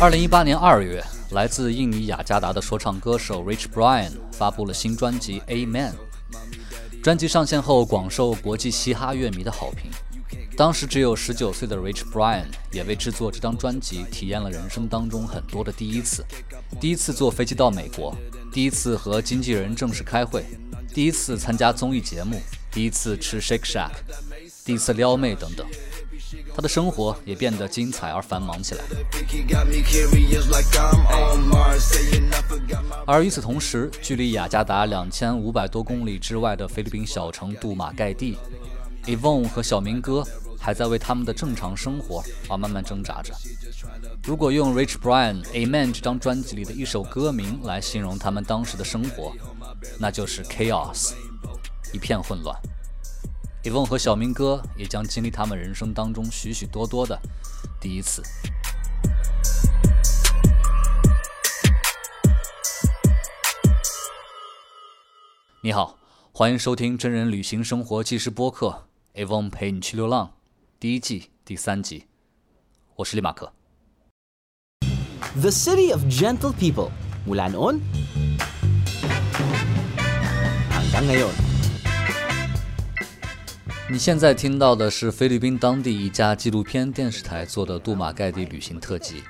二零一八年二月，来自印尼雅加达的说唱歌手 Rich Brian 发布了新专辑《Amen》。专辑上线后，广受国际嘻哈乐迷的好评。当时只有十九岁的 Rich Brian 也为制作这张专辑体验了人生当中很多的第一次：第一次坐飞机到美国，第一次和经纪人正式开会，第一次参加综艺节目，第一次吃 Shake Shack，第一次撩妹等等。他的生活也变得精彩而繁忙起来。而与此同时，距离雅加达两千五百多公里之外的菲律宾小城杜马盖蒂 e v o n 和小明哥还在为他们的正常生活而慢慢挣扎着。如果用 Rich Brian《Amen》这张专辑里的一首歌名来形容他们当时的生活，那就是 Chaos，一片混乱。Avon 和小明哥也将经历他们人生当中许许多多的第一次。你好，欢迎收听真人旅行生活纪实播客《Avon 陪你去流浪》第一季第三集，我是李马克。The City of Gentle People mula noon hanggang ngayon. 你现在听到的是菲律宾当地一家纪录片电视台做的杜马盖地旅行特辑。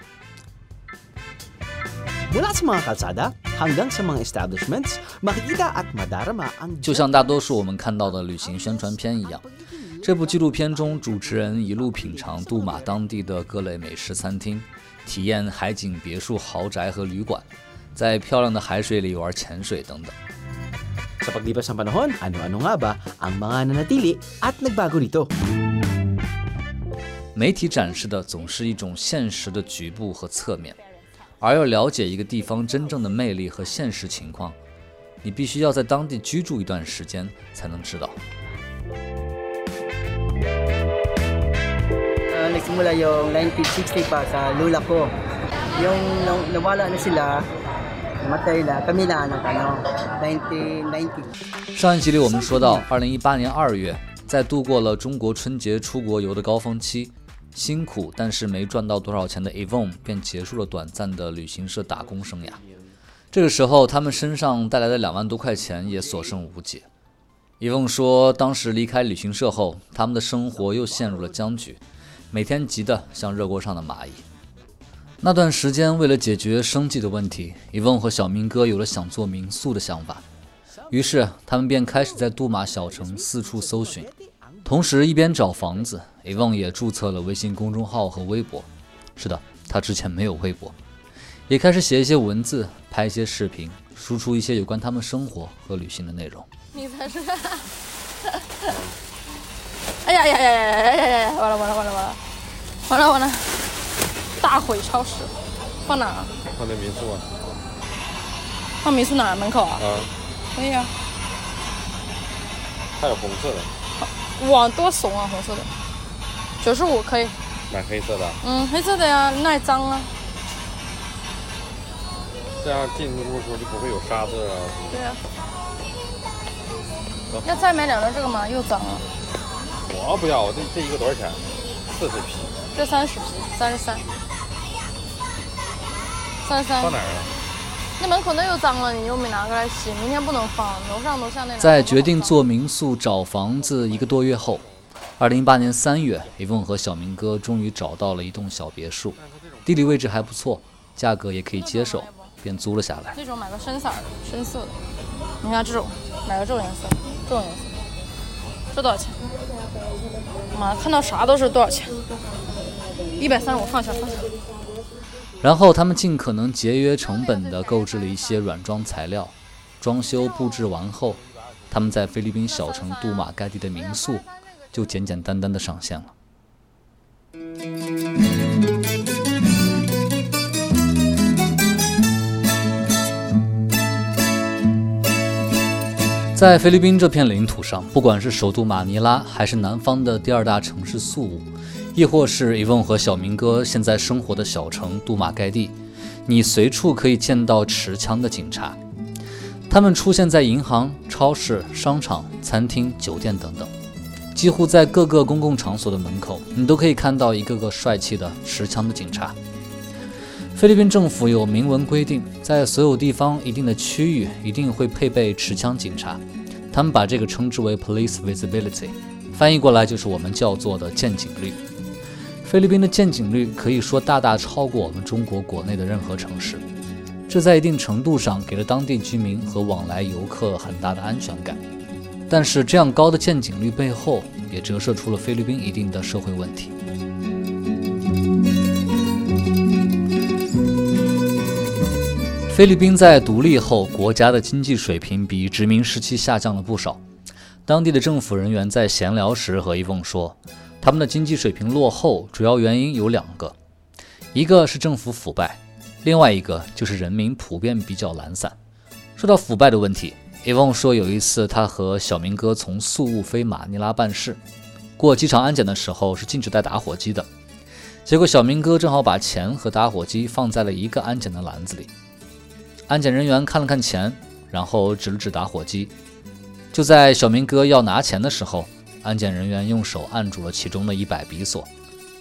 Mula sa mga kalsada hanggang sa mga establishments, makikita at madarama ang 就像大多数我们看到的旅行宣传片一样，这部纪录片中，主持人一路品尝杜马当地的各类美食餐厅，体验海景别墅、豪宅和旅馆，在漂亮的海水里玩潜水等等。Sa paglipas ng panahon, ano-ano nga ba ang mga nanatili at nagbago rito? 媒体展示的总是一种现实的局部和侧面，而要了解一个地方真正的魅力和现实情况，你必须要在当地居住一段时间才能知道。上一集里我们说到，二零一八年二月，在度过了中国春节出国游的高峰期，辛苦但是没赚到多少钱的 Evon 便结束了短暂的旅行社打工生涯。这个时候，他们身上带来的两万多块钱也所剩无几。Evon 说，当时离开旅行社后，他们的生活又陷入了僵局，每天急得像热锅上的蚂蚁。那段时间，为了解决生计的问题，Evon 和小明哥有了想做民宿的想法。于是，他们便开始在杜马小城四处搜寻，同时一边找房子，Avon 也注册了微信公众号和微博。是的，他之前没有微博，也开始写一些文字，拍一些视频，输出一些有关他们生活和旅行的内容。你才是。哎呀呀呀呀呀呀呀！完了完了完了完了，完了完了，大毁超市，放哪？放那民宿啊。放民宿哪？门口啊。嗯。可以啊。它有红色的。哇，多怂啊！红色的，九十五可以。买黑色的。嗯，黑色的呀，耐脏啊。这样进屋的时候就不会有沙子啊。对呀、啊。要再买两张这个吗？又脏了。我不要，我这这一个多少钱？四十匹，这三十匹，三十三，三十三放。哪儿啊？那门口那又脏了，你又没拿过来洗，明天不能放。楼上楼下那在决定做民宿、找房子一个多月后，二零一八年三月，Avon 和小明哥终于找到了一栋小别墅，地理位置还不错，价格也可以接受，便租了下来。这种买个深色的，深色的。你看这种，买个这种颜色，这种颜色，多少钱？妈，看到啥都是多少钱？一百三我，放下放下。然后他们尽可能节约成本的购置了一些软装材料，装修布置完后，他们在菲律宾小城杜马盖蒂的民宿就简简单单的上线了。在菲律宾这片领土上，不管是首都马尼拉，还是南方的第二大城市宿务，亦或是伊万和小明哥现在生活的小城杜马盖地，你随处可以见到持枪的警察。他们出现在银行、超市、商场、餐厅、酒店等等，几乎在各个公共场所的门口，你都可以看到一个个帅气的持枪的警察。菲律宾政府有明文规定，在所有地方、一定的区域一定会配备持枪警察，他们把这个称之为 police visibility，翻译过来就是我们叫做的见警率。菲律宾的见警率可以说大大超过我们中国国内的任何城市。这在一定程度上给了当地居民和往来游客很大的安全感，但是这样高的见警率背后也折射出了菲律宾一定的社会问题。菲律宾在独立后，国家的经济水平比殖民时期下降了不少。当地的政府人员在闲聊时和伊凤说，他们的经济水平落后，主要原因有两个，一个是政府腐败。另外一个就是人民普遍比较懒散。说到腐败的问题，e v o n 说有一次他和小明哥从宿务飞马尼拉办事，过机场安检的时候是禁止带打火机的。结果小明哥正好把钱和打火机放在了一个安检的篮子里。安检人员看了看钱，然后指了指打火机。就在小明哥要拿钱的时候，安检人员用手按住了其中的一百比索，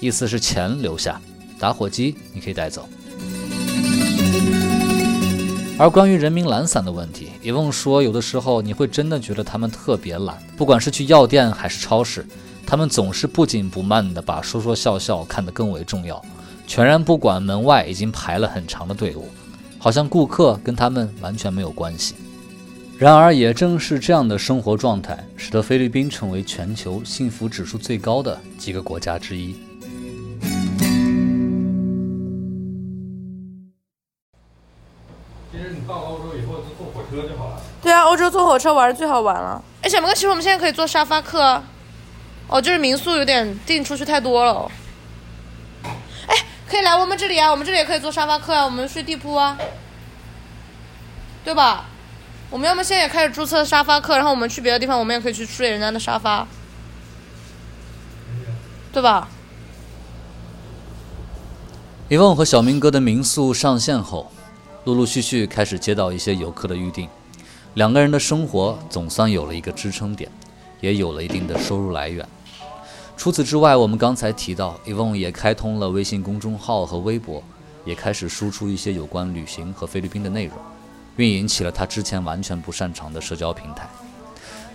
意思是钱留下，打火机你可以带走。而关于人民懒散的问题，也翁说，有的时候你会真的觉得他们特别懒，不管是去药店还是超市，他们总是不紧不慢地把说说笑笑看得更为重要，全然不管门外已经排了很长的队伍，好像顾客跟他们完全没有关系。然而，也正是这样的生活状态，使得菲律宾成为全球幸福指数最高的几个国家之一。对啊，欧洲坐火车玩最好玩了。哎，小明哥，其实我们现在可以坐沙发客。哦，就是民宿有点订出去太多了。可以来我们这里啊，我们这里也可以坐沙发客啊，我们睡地铺啊，对吧？我们要么现在也开始注册沙发客，然后我们去别的地方，我们也可以去睡人家的沙发，对吧？伊旺和小明哥的民宿上线后，陆陆续续开始接到一些游客的预订。两个人的生活总算有了一个支撑点，也有了一定的收入来源。除此之外，我们刚才提到 e v o n 也开通了微信公众号和微博，也开始输出一些有关旅行和菲律宾的内容，运营起了他之前完全不擅长的社交平台。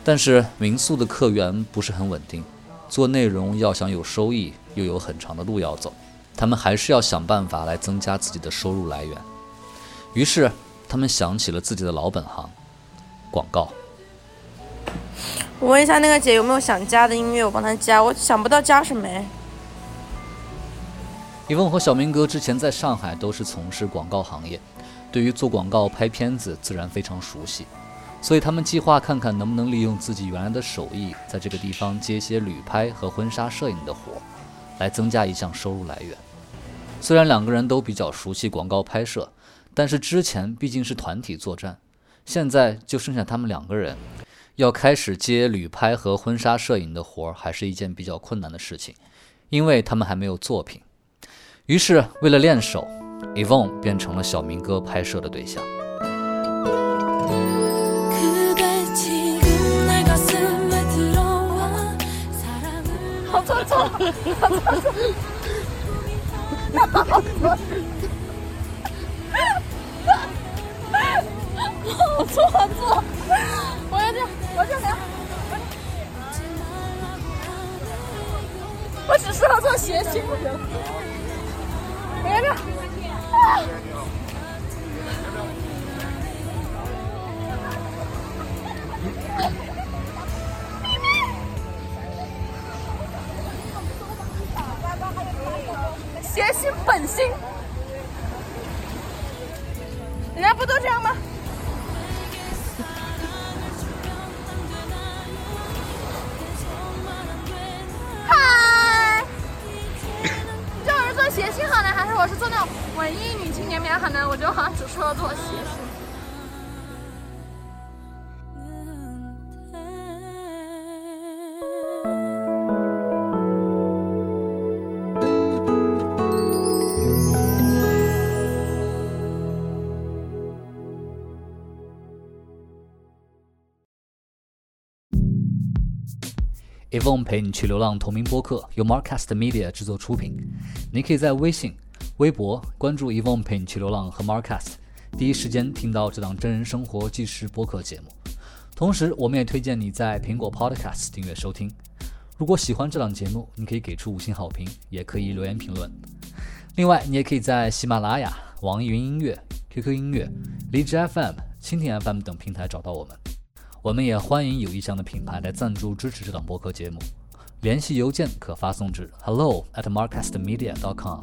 但是民宿的客源不是很稳定，做内容要想有收益，又有很长的路要走，他们还是要想办法来增加自己的收入来源。于是他们想起了自己的老本行。广告。我问一下那个姐有没有想加的音乐，我帮她加。我想不到加什么。李凤和小明哥之前在上海都是从事广告行业，对于做广告、拍片子自然非常熟悉，所以他们计划看看能不能利用自己原来的手艺，在这个地方接些旅拍和婚纱摄影的活，来增加一项收入来源。虽然两个人都比较熟悉广告拍摄，但是之前毕竟是团体作战。现在就剩下他们两个人，要开始接旅拍和婚纱摄影的活儿，还是一件比较困难的事情，因为他们还没有作品。于是，为了练手 e v o n 变成了小明哥拍摄的对象。好错错，我错错。我要这样，我要这样，我只适合做谐星。别别，谐星本心，Evon 陪你去流浪同名播客由 Marcast Media 制作出品。你可以在微信、微博关注 Evon 陪你去流浪和 Marcast，第一时间听到这档真人生活纪实播客节目。同时，我们也推荐你在苹果 Podcast 订阅收听。如果喜欢这档节目，你可以给出五星好评，也可以留言评论。另外，你也可以在喜马拉雅、网易云音乐、QQ 音乐、荔枝 FM、蜻蜓 FM 等平台找到我们。我们也欢迎有意向的品牌来赞助支持这档播客节目，联系邮件可发送至 hello at marcastmedia.com。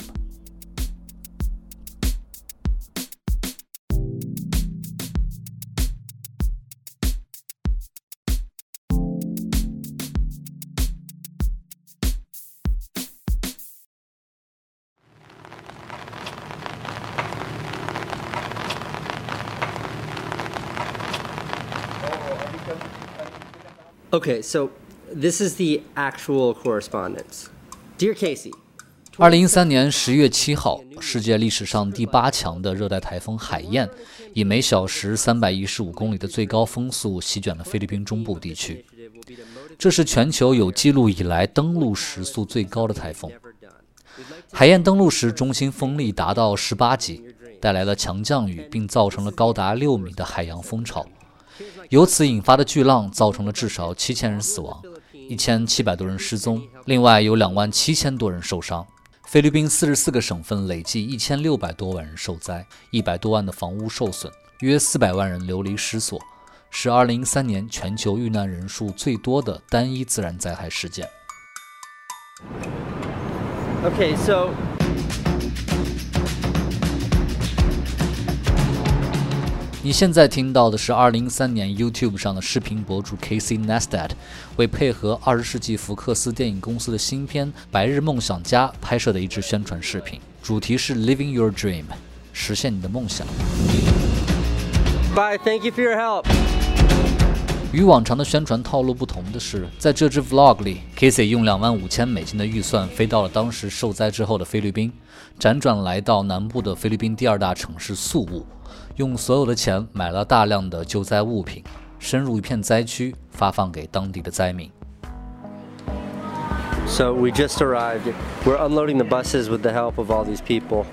OK，SO this is the actual correspondence. Dear Casey, 二零一三年十月七号，世界历史上第八强的热带台风海燕，以每小时三百一十五公里的最高风速席卷了菲律宾中部地区。这是全球有记录以来登陆时速最高的台风。海燕登陆时，中心风力达到十八级，带来了强降雨，并造成了高达六米的海洋风潮。由此引发的巨浪造成了至少七千人死亡，一千七百多人失踪，另外有两万七千多人受伤。菲律宾四十四个省份累计一千六百多万人受灾，一百多万的房屋受损，约四百万人流离失所，是二零一三年全球遇难人数最多的单一自然灾害事件。OK，so 你现在听到的是2013年 YouTube 上的视频博主 Casey Neistat 为配合20世纪福克斯电影公司的新片《白日梦想家》拍摄的一支宣传视频，主题是 Living Your Dream，实现你的梦想。bye, thank you for your help. 与往常的宣传套路不同的是，在这支 Vlog 里，Casey 用两万五千美金的预算飞到了当时受灾之后的菲律宾，辗转来到南部的菲律宾第二大城市宿务，用所有的钱买了大量的救灾物品，深入一片灾区，发放给当地的灾民。So we just arrived. We're unloading the buses with the help of all these people.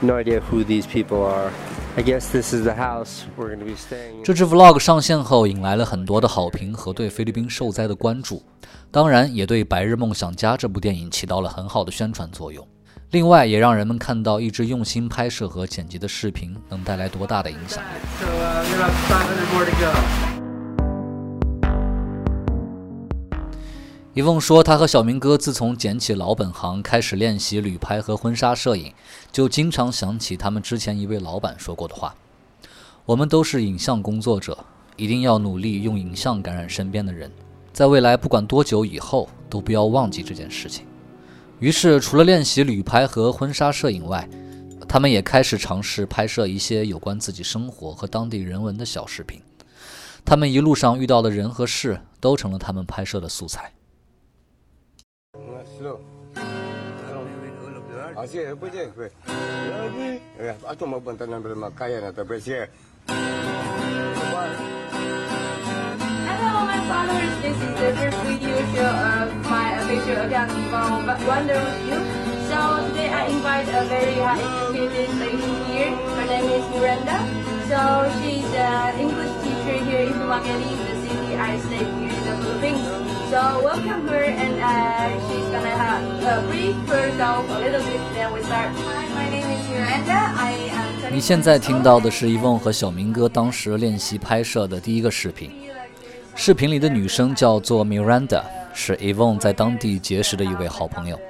No idea who these people are. I guess this is the house we're going to be staying in. 这支 Vlog 上线后，引来了很多的好评和对菲律宾受灾的关注，当然也对《白日梦想家》这部电影起到了很好的宣传作用。另外，也让人们看到一支用心拍摄和剪辑的视频能带来多大的影响力。一凤说，他和小明哥自从捡起老本行，开始练习旅拍和婚纱摄影，就经常想起他们之前一位老板说过的话：“我们都是影像工作者，一定要努力用影像感染身边的人，在未来不管多久以后，都不要忘记这件事情。”于是除了练习旅拍和婚纱摄影外，他们也开始尝试拍摄一些有关自己生活和当地人文的小视频，他们一路上遇到的人和事都成了他们拍摄的素材。my official account from Wonder with You. So today I invite a very high educated lady here. Her name is Miranda. So she's an English teacher here in Tumakeli, the city I stay here in the Philippines. So welcome her and uh, she's gonna have a brief herself a little bit. Then we start. Hi, my name is Miranda. I am. 你现在听到的是伊梦和小明哥当时练习拍摄的第一个视频。 视频里的女生叫做 Miranda，是 Evon 在当地结识的一位好朋友。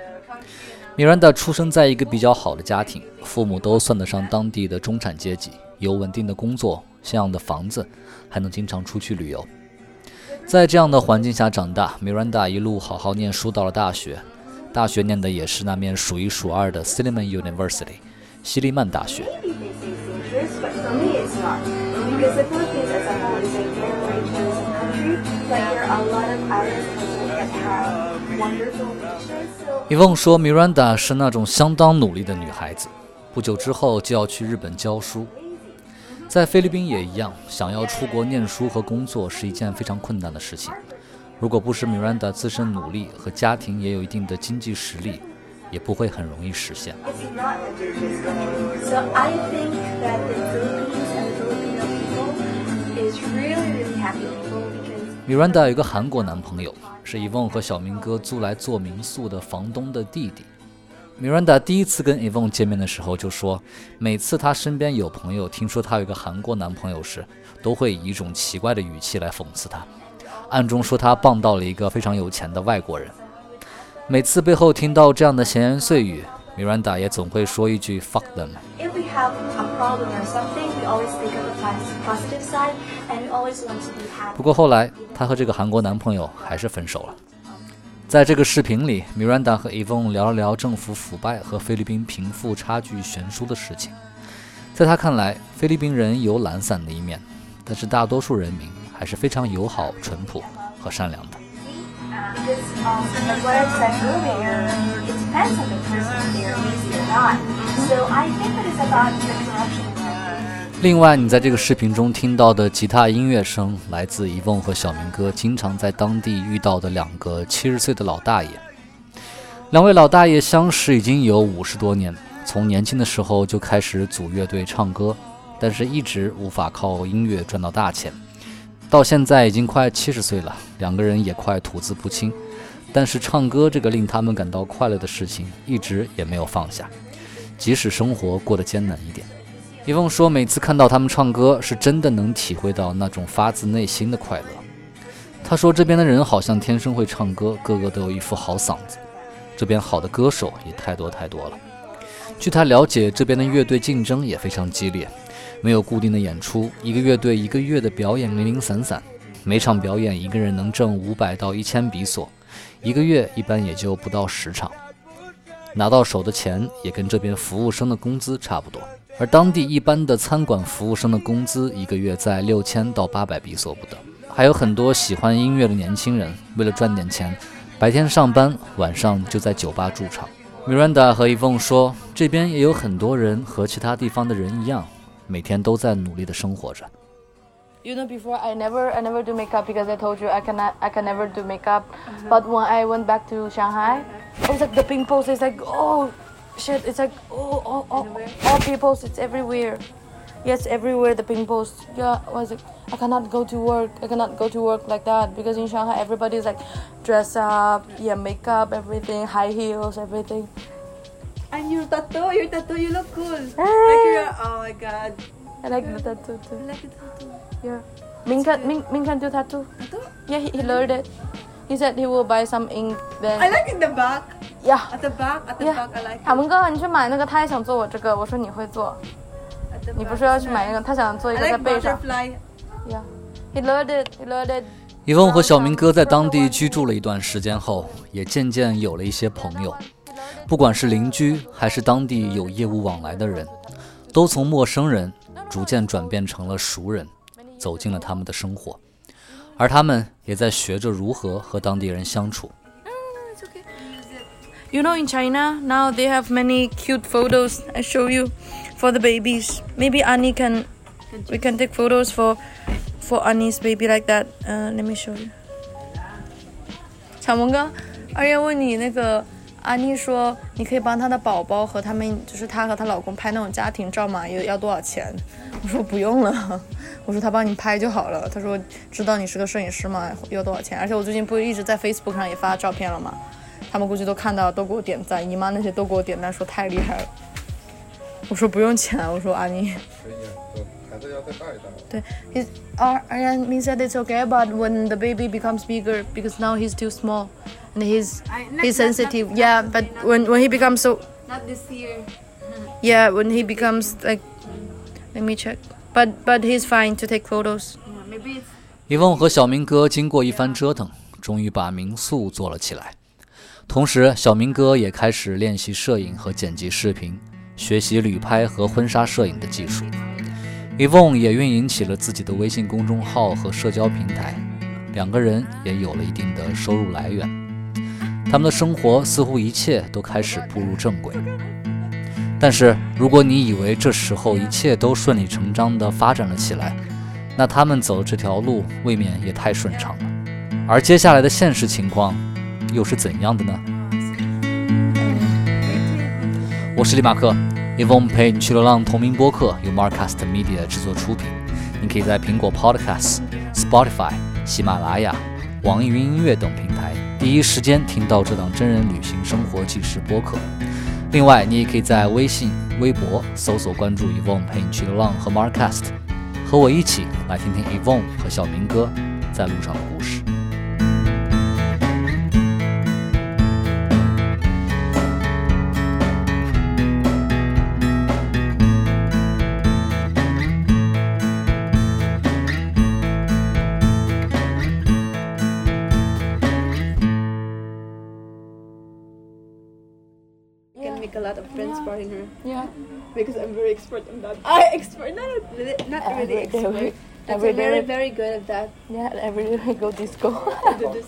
Miranda 出生在一个比较好的家庭，父母都算得上当地的中产阶级，有稳定的工作、像样的房子，还能经常出去旅游。在这样的环境下长大，Miranda 一路好好念书到了大学，大学念的也是那面数一数二的 Silliman University，西利曼大学。翁说，Miranda 是那种相当努力的女孩子，不久之后就要去日本教书。在菲律宾也一样，想要出国念书和工作是一件非常困难的事情。如果不是 Miranda 自身努力和家庭也有一定的经济实力，也不会很容易实现。It's business community. So Miranda 有个韩国男朋友，是 e v o n 和小明哥租来做民宿的房东的弟弟。Miranda 第一次跟 e v o n 见面的时候就说，每次她身边有朋友听说她有个韩国男朋友时，都会以一种奇怪的语气来讽刺她，暗中说她傍到了一个非常有钱的外国人。每次背后听到这样的闲言碎语，Miranda 也总会说一句 “fuck them”。If we have a problem or something, we always think 不过后来她和这个韩国男朋友还是分手了。在这个视频里 miranda 和 evon 聊了聊政府腐败和菲律宾贫富差距悬殊的事情。在他看来菲律宾人有懒散的一面但是大多数人民还是非常友好淳朴和善良的。另外，你在这个视频中听到的吉他音乐声，来自一梦和小明哥经常在当地遇到的两个七十岁的老大爷。两位老大爷相识已经有五十多年，从年轻的时候就开始组乐队唱歌，但是一直无法靠音乐赚到大钱。到现在已经快七十岁了，两个人也快吐字不清，但是唱歌这个令他们感到快乐的事情，一直也没有放下，即使生活过得艰难一点。伊凤说，每次看到他们唱歌，是真的能体会到那种发自内心的快乐。他说，这边的人好像天生会唱歌，个个都有一副好嗓子。这边好的歌手也太多太多了。据他了解，这边的乐队竞争也非常激烈，没有固定的演出，一个乐队一个月的表演零零散散，每场表演一个人能挣五百到一千比索，一个月一般也就不到十场，拿到手的钱也跟这边服务生的工资差不多。而当地一般的餐馆服务生的工资一个月在六千到八百比索不等。还有很多喜欢音乐的年轻人，为了赚点钱，白天上班，晚上就在酒吧驻场。Miranda 和 Evon 说，这边也有很多人和其他地方的人一样，每天都在努力的生活着。You know, before I never, I never do makeup because I told you I cannot, I can never do makeup. But when I went back to Shanghai, it was like the pimples. It's like, oh, shit! It's like, oh, oh, oh, all pimples. It's everywhere. Yes, everywhere the pimples. Yeah, I was like, I cannot go to work. I cannot go to work like that because in Shanghai everybody is like, dress up, yeah, makeup, everything, high heels, everything. And your tattoo, your tattoo, you look cool. Like you're, oh my god. I like the tattoo too. I like the tattoo. Yeah. Ming can, Ming, Ming can do tattoo. Tattoo? Yeah, he, he learned it. He said he will buy some ink then. I like in the back. Yeah. At the back, at the Yeah. back, I like 海文哥，你去买那个，他也想做我这个。我说你会做，At the 你不是要去买那个？他想做一个在背上。butterfly. Yeah. He learned it. He learned it. 伊翁和小明哥在当地居住了一段时间后，也渐渐有了一些朋友，不管是邻居还是当地有业务往来的人，都从陌生人逐渐转变成了熟人，走进了他们的生活，而他们也在学着如何和当地人相处。You know, in China now they have many cute photos. I show you for the babies. Maybe Annie can. We can take photos for for Annie's baby like that. Uh, let me show you. 小萌哥，二爷问你那个安妮说，你可以帮她的宝宝和他们，就是她和她老公拍那种家庭照嘛，要要多少钱？我说不用了，我说他帮你拍就好了。他说知道你是个摄影师嘛，要多少钱？而且我最近不一直在 Facebook 上也发照片了嘛，他们估计都看到，都给我点赞，姨妈那些都给我点赞，说太厉害了。我说不用钱，我说安妮。孩子要再大一大。对 Ar Aryan means that it's okay, but when the baby becomes bigger, because now he's too small, and he's I- not- he's not- not- sensitive. not yeah, but when when he becomes so Not this year. yeah, when he becomes like, let me check. But but he's fine to take photos. 翁和小明哥经过一番折腾，终于把民宿做了起来。同时，小明哥也开始练习摄影和剪辑视频，学习旅拍和婚纱摄影的技术。伊翁也运营起了自己的微信公众号和社交平台，两个人也有了一定的收入来源。他们的生活似乎一切都开始步入正轨。但是，如果你以为这时候一切都顺理成章地发展了起来，那他们走的这条路未免也太顺畅了。而接下来的现实情况又是怎样的呢？我是李马克，Evon 陪你去流浪同名播客由 Marcast Media 制作出品。你可以在苹果 Podcast、Spotify、喜马拉雅、网易云音乐等平台第一时间听到这档真人旅行生活纪实播客。另外，你也可以在微信、微博搜索关注 Evon 陪你去流浪和 Marcast，和我一起来听听 Evon 和小明哥在路上的故事。Friends Yeah. Yeah. Because I'm very expert in that. I expert, not really, not really Every day we- expert. But every I'm very, very good at that. Yeah, every day we go disco. I do this.